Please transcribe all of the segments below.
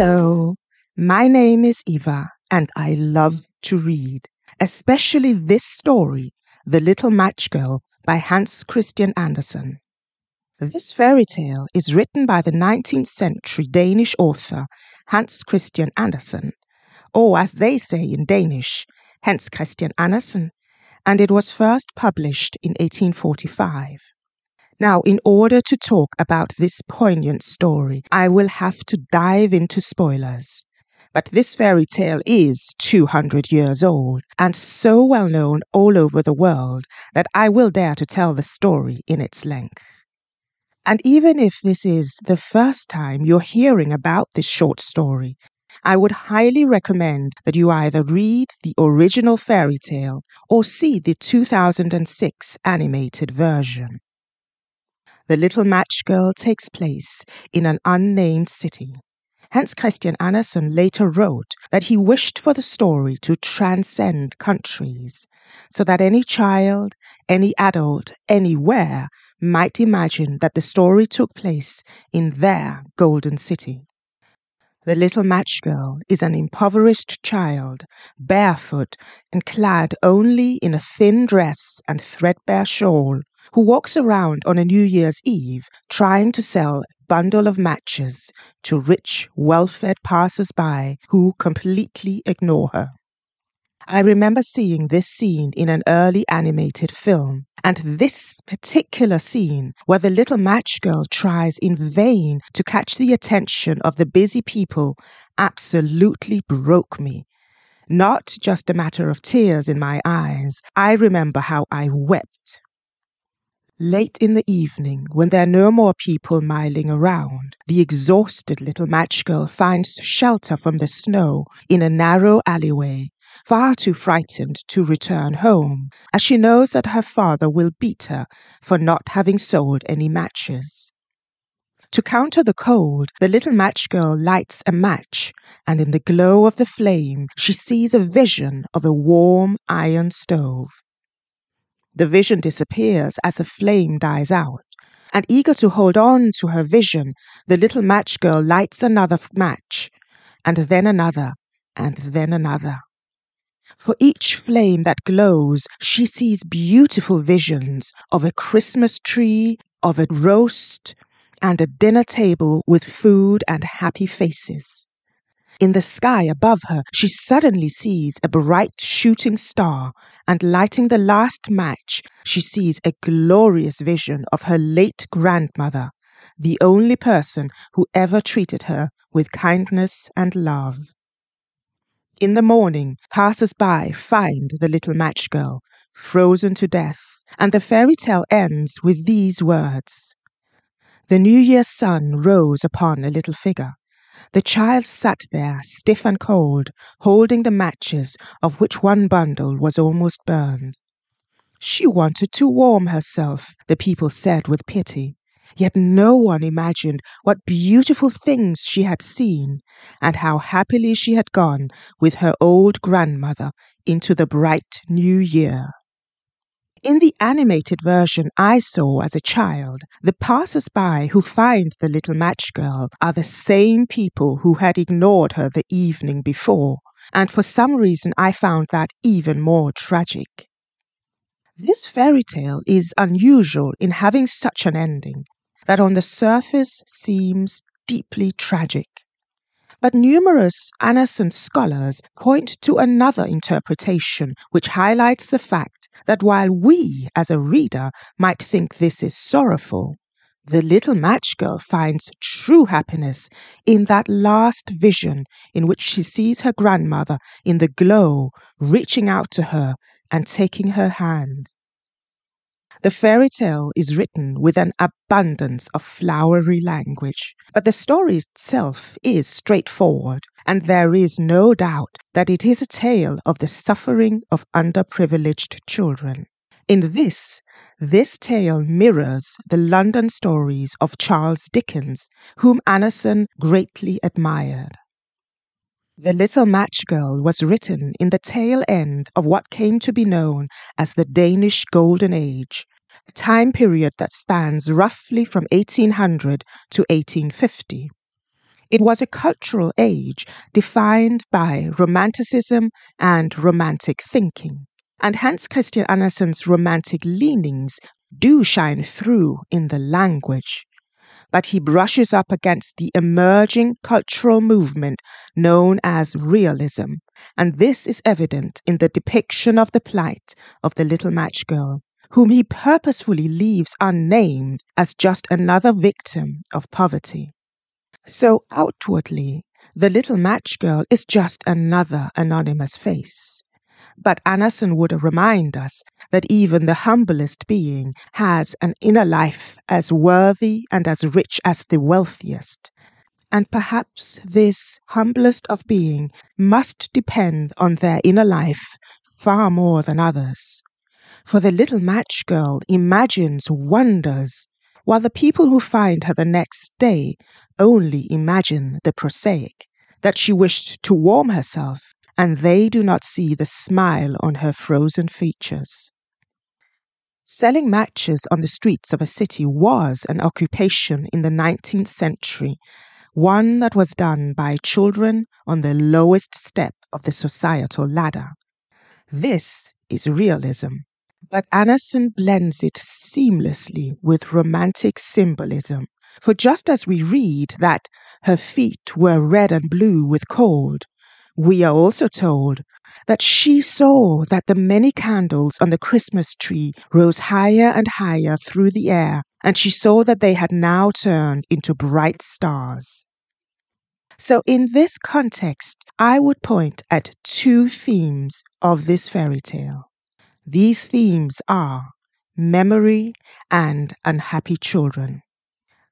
Hello, my name is Eva, and I love to read, especially this story, The Little Match Girl by Hans Christian Andersen. This fairy tale is written by the 19th century Danish author Hans Christian Andersen, or as they say in Danish, Hans Christian Andersen, and it was first published in 1845. Now, in order to talk about this poignant story, I will have to dive into spoilers. But this fairy tale is 200 years old and so well known all over the world that I will dare to tell the story in its length. And even if this is the first time you're hearing about this short story, I would highly recommend that you either read the original fairy tale or see the 2006 animated version. The Little Match Girl takes place in an unnamed city. Hans Christian Andersen later wrote that he wished for the story to transcend countries, so that any child, any adult, anywhere might imagine that the story took place in their golden city. The little match girl is an impoverished child, barefoot and clad only in a thin dress and threadbare shawl, who walks around on a New Year's Eve trying to sell a bundle of matches to rich, well fed passers by who completely ignore her. I remember seeing this scene in an early animated film, and this particular scene, where the little match girl tries in vain to catch the attention of the busy people, absolutely broke me. Not just a matter of tears in my eyes, I remember how I wept Late in the evening, when there are no more people miling around, the exhausted little match girl finds shelter from the snow in a narrow alleyway, far too frightened to return home, as she knows that her father will beat her for not having sold any matches. To counter the cold, the little match girl lights a match, and in the glow of the flame, she sees a vision of a warm iron stove. The vision disappears as the flame dies out. And eager to hold on to her vision, the little match girl lights another match, and then another, and then another. For each flame that glows, she sees beautiful visions of a Christmas tree, of a roast, and a dinner table with food and happy faces. In the sky above her, she suddenly sees a bright shooting star, and lighting the last match, she sees a glorious vision of her late grandmother, the only person who ever treated her with kindness and love. In the morning, passers by find the little match girl, frozen to death, and the fairy tale ends with these words The New Year's sun rose upon a little figure the child sat there, stiff and cold, holding the matches, of which one bundle was almost burned. She wanted to warm herself, the people said with pity. Yet no one imagined what beautiful things she had seen, and how happily she had gone with her old grandmother into the bright new year. In the animated version I saw as a child, the passers by who find the little match girl are the same people who had ignored her the evening before, and for some reason I found that even more tragic. This fairy tale is unusual in having such an ending that on the surface seems deeply tragic. But numerous Andersen scholars point to another interpretation which highlights the fact that while we, as a reader, might think this is sorrowful, the little match girl finds true happiness in that last vision in which she sees her grandmother in the glow reaching out to her and taking her hand. The fairy tale is written with an abundance of flowery language, but the story itself is straightforward, and there is no doubt that it is a tale of the suffering of underprivileged children. In this, this tale mirrors the London stories of Charles Dickens, whom Andersen greatly admired. The Little Match Girl was written in the tail end of what came to be known as the Danish Golden Age, a time period that spans roughly from 1800 to 1850. It was a cultural age defined by romanticism and romantic thinking. And Hans Christian Andersen's romantic leanings do shine through in the language. But he brushes up against the emerging cultural movement known as realism, and this is evident in the depiction of the plight of the little match girl, whom he purposefully leaves unnamed as just another victim of poverty. So outwardly, the little match girl is just another anonymous face. But Andersen would remind us that even the humblest being has an inner life as worthy and as rich as the wealthiest. And perhaps this humblest of being must depend on their inner life far more than others. For the little match girl imagines wonders while the people who find her the next day only imagine the prosaic, that she wished to warm herself, and they do not see the smile on her frozen features. Selling matches on the streets of a city was an occupation in the 19th century, one that was done by children on the lowest step of the societal ladder. This is realism, but Andersen blends it seamlessly with romantic symbolism. For just as we read that her feet were red and blue with cold, we are also told that she saw that the many candles on the Christmas tree rose higher and higher through the air, and she saw that they had now turned into bright stars. So, in this context, I would point at two themes of this fairy tale. These themes are memory and unhappy children.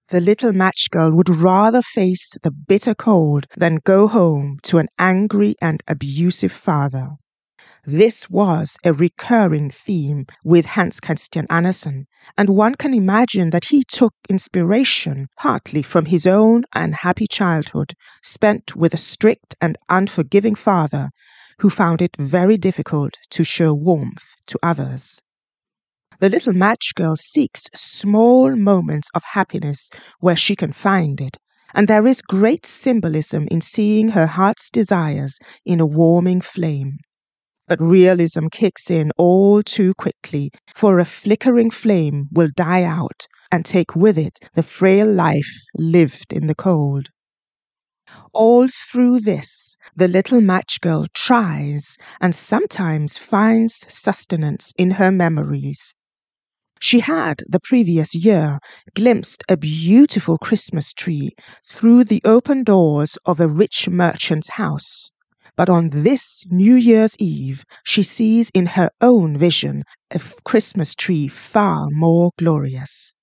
The little match girl would rather face the bitter cold than go home to an angry and abusive father. This was a recurring theme with Hans Christian Andersen, and one can imagine that he took inspiration partly from his own unhappy childhood spent with a strict and unforgiving father who found it very difficult to show warmth to others. The little match girl seeks small moments of happiness where she can find it, and there is great symbolism in seeing her heart's desires in a warming flame. But realism kicks in all too quickly, for a flickering flame will die out and take with it the frail life lived in the cold. All through this, the little match girl tries and sometimes finds sustenance in her memories. She had, the previous year, glimpsed a beautiful Christmas tree through the open doors of a rich merchant's house. But on this New Year's Eve, she sees in her own vision a Christmas tree far more glorious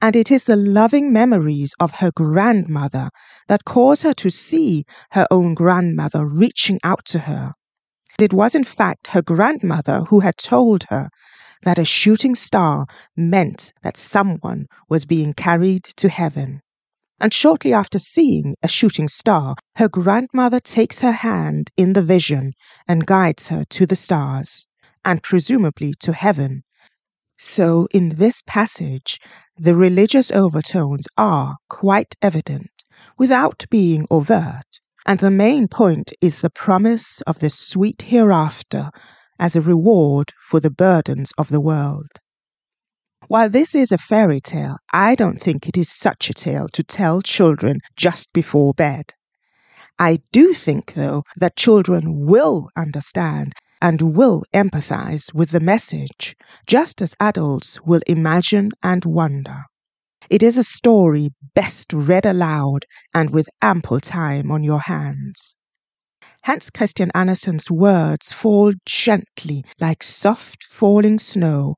and it is the loving memories of her grandmother that cause her to see her own grandmother reaching out to her. It was, in fact, her grandmother who had told her that a shooting star meant that someone was being carried to heaven. And shortly after seeing a shooting star, her grandmother takes her hand in the vision and guides her to the stars, and presumably to heaven, so, in this passage, the religious overtones are quite evident without being overt, and the main point is the promise of the sweet hereafter as a reward for the burdens of the world. While this is a fairy tale, I don't think it is such a tale to tell children just before bed. I do think, though, that children will understand and will empathize with the message, just as adults will imagine and wonder. It is a story best read aloud and with ample time on your hands. Hans Christian Andersen's words fall gently like soft falling snow,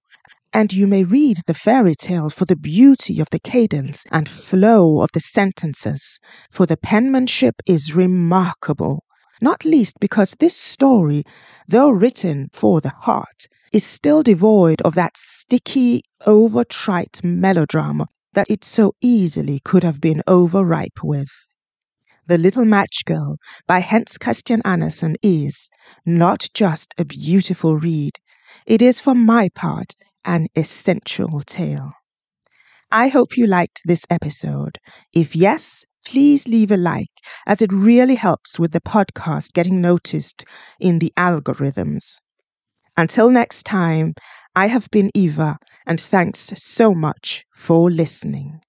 and you may read the fairy tale for the beauty of the cadence and flow of the sentences, for the penmanship is remarkable not least because this story, though written for the heart, is still devoid of that sticky, over trite melodrama that it so easily could have been overripe with. The Little Match Girl by Hans Christian Andersen is not just a beautiful read, it is for my part an essential tale. I hope you liked this episode. If yes, please leave a like as it really helps with the podcast getting noticed in the algorithms. Until next time, I have been Eva and thanks so much for listening.